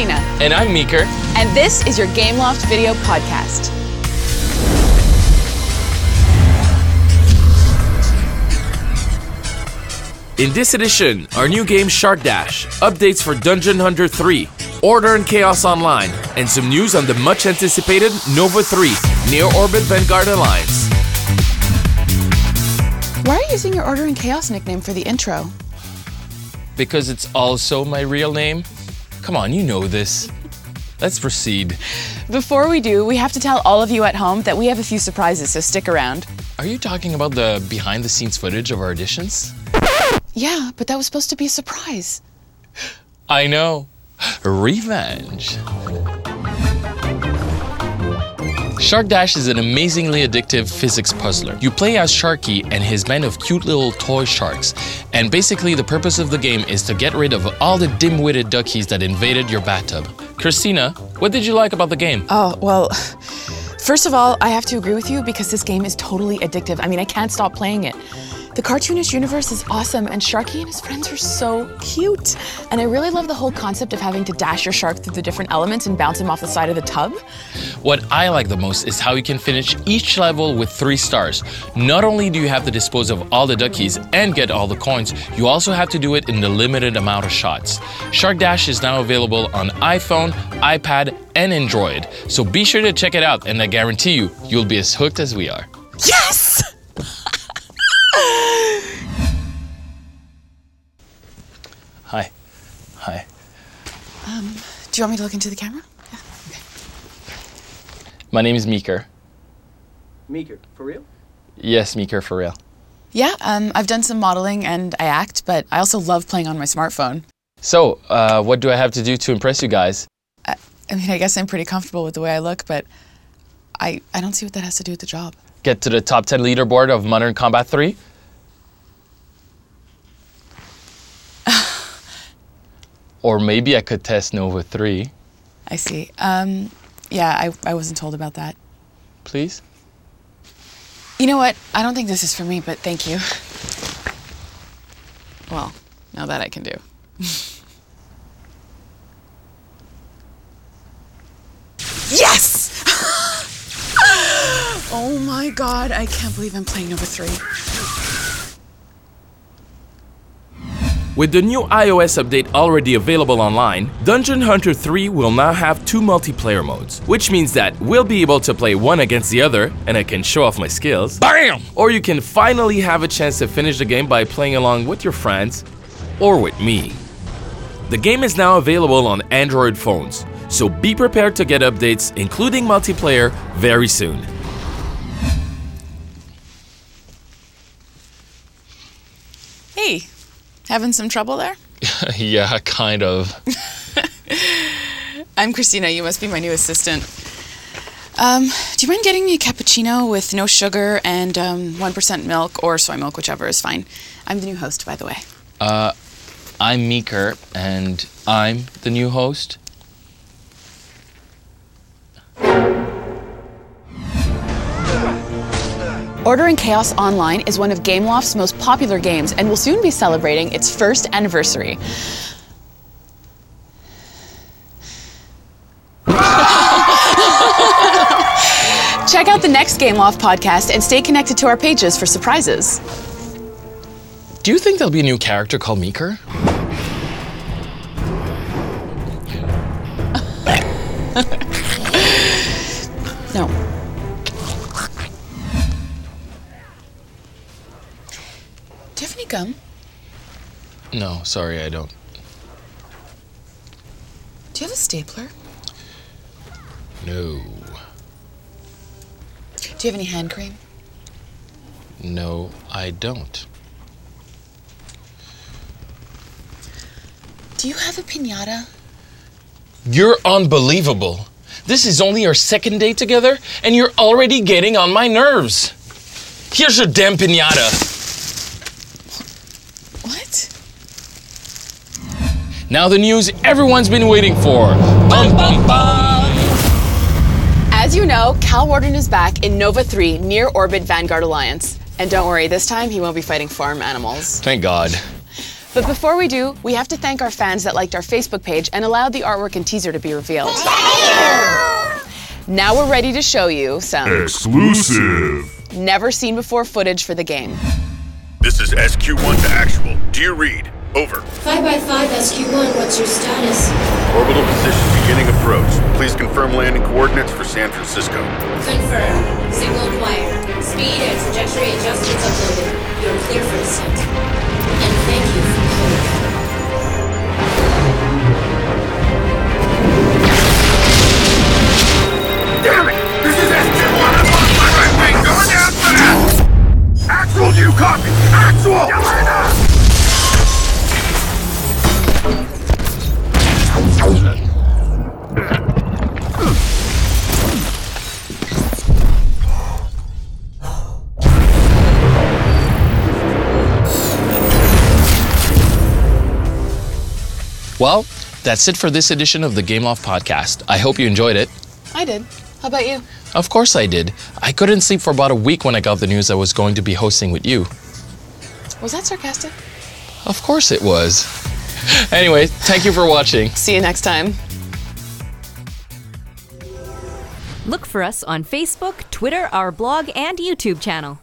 Christina, And I'm Meeker. and this is your Gameloft video podcast. In this edition, our new game Shark Dash, updates for Dungeon Hunter 3, Order and Chaos Online, and some news on the much anticipated Nova 3, Near Orbit Vanguard Alliance. Why are you using your Order and Chaos nickname for the intro? Because it's also my real name? Come on, you know this. Let's proceed. Before we do, we have to tell all of you at home that we have a few surprises, so stick around. Are you talking about the behind the scenes footage of our auditions? Yeah, but that was supposed to be a surprise. I know. Revenge. Shark Dash is an amazingly addictive physics puzzler. You play as Sharky and his band of cute little toy sharks, and basically the purpose of the game is to get rid of all the dim-witted duckies that invaded your bathtub. Christina, what did you like about the game? Oh, well, first of all, I have to agree with you because this game is totally addictive. I mean, I can't stop playing it. The cartoonish universe is awesome, and Sharky and his friends are so cute. And I really love the whole concept of having to dash your shark through the different elements and bounce him off the side of the tub. What I like the most is how you can finish each level with three stars. Not only do you have to dispose of all the duckies and get all the coins, you also have to do it in the limited amount of shots. Shark Dash is now available on iPhone, iPad, and Android, so be sure to check it out, and I guarantee you, you'll be as hooked as we are. Yes! Hi. Hi. Um, Do you want me to look into the camera? Yeah. My name is Meeker. Meeker, for real? Yes, Meeker for real. Yeah, um, I've done some modeling and I act, but I also love playing on my smartphone. So, uh, what do I have to do to impress you guys? I, I mean, I guess I'm pretty comfortable with the way I look, but I, I don't see what that has to do with the job. Get to the top 10 leaderboard of Modern Combat 3? Or maybe I could test Nova 3, I see. Um, yeah, I, I wasn't told about that. please? You know what? I don't think this is for me, but thank you. Well, now that I can do. yes! oh my god, I can't believe I'm playing Nova 3. With the new iOS update already available online, Dungeon Hunter 3 will now have two multiplayer modes, which means that we'll be able to play one against the other, and I can show off my skills. BAM! Or you can finally have a chance to finish the game by playing along with your friends, or with me. The game is now available on Android phones, so be prepared to get updates, including multiplayer, very soon. Having some trouble there? yeah, kind of. I'm Christina. You must be my new assistant. Um, do you mind getting me a cappuccino with no sugar and um, 1% milk or soy milk, whichever is fine? I'm the new host, by the way. I'm Meeker, and I'm the new host. Order and Chaos Online is one of Gameloft's most popular games and will soon be celebrating its first anniversary. Check out the next Gameloft podcast and stay connected to our pages for surprises. Do you think there'll be a new character called Meeker? No. Do you have any gum? No, sorry, I don't. Do you have a stapler? No. Do you have any hand cream? No, I don't. Do you have a pinata? You're unbelievable. This is only our second day together, and you're already getting on my nerves. Here's your damn pinata. What? Now the news everyone's been waiting for. Bum bum bum. As you know, Kal Wardin is back in Nova 3 near Orbit Vanguard Alliance. And don't worry, this time he won't be fighting farm animals. Thank God. But before we do, we have to thank our fans that liked our Facebook page and allowed the artwork and teaser to be revealed. Now we're ready to show you some Exclusive. never seen before footage for the game. This is SQ1 to actual. Do you read? Over. 5 by 5 SQ1, what's your status? Orbital position beginning approach. Please confirm landing coordinates for San Francisco. Confirm. Signal acquired. Speed and trajectory adjustments uploaded. You're clear for descent. Well, that's it for this edition of the Gameloft podcast. I hope you enjoyed it. I did. How about you? Of course I did. I couldn't sleep for about a week when I got the news I was going to be hosting with you. Was that sarcastic? Of course it was. Anyway, thank you for watching. See you next time. Look for us on Facebook, Twitter, our blog, and YouTube channel.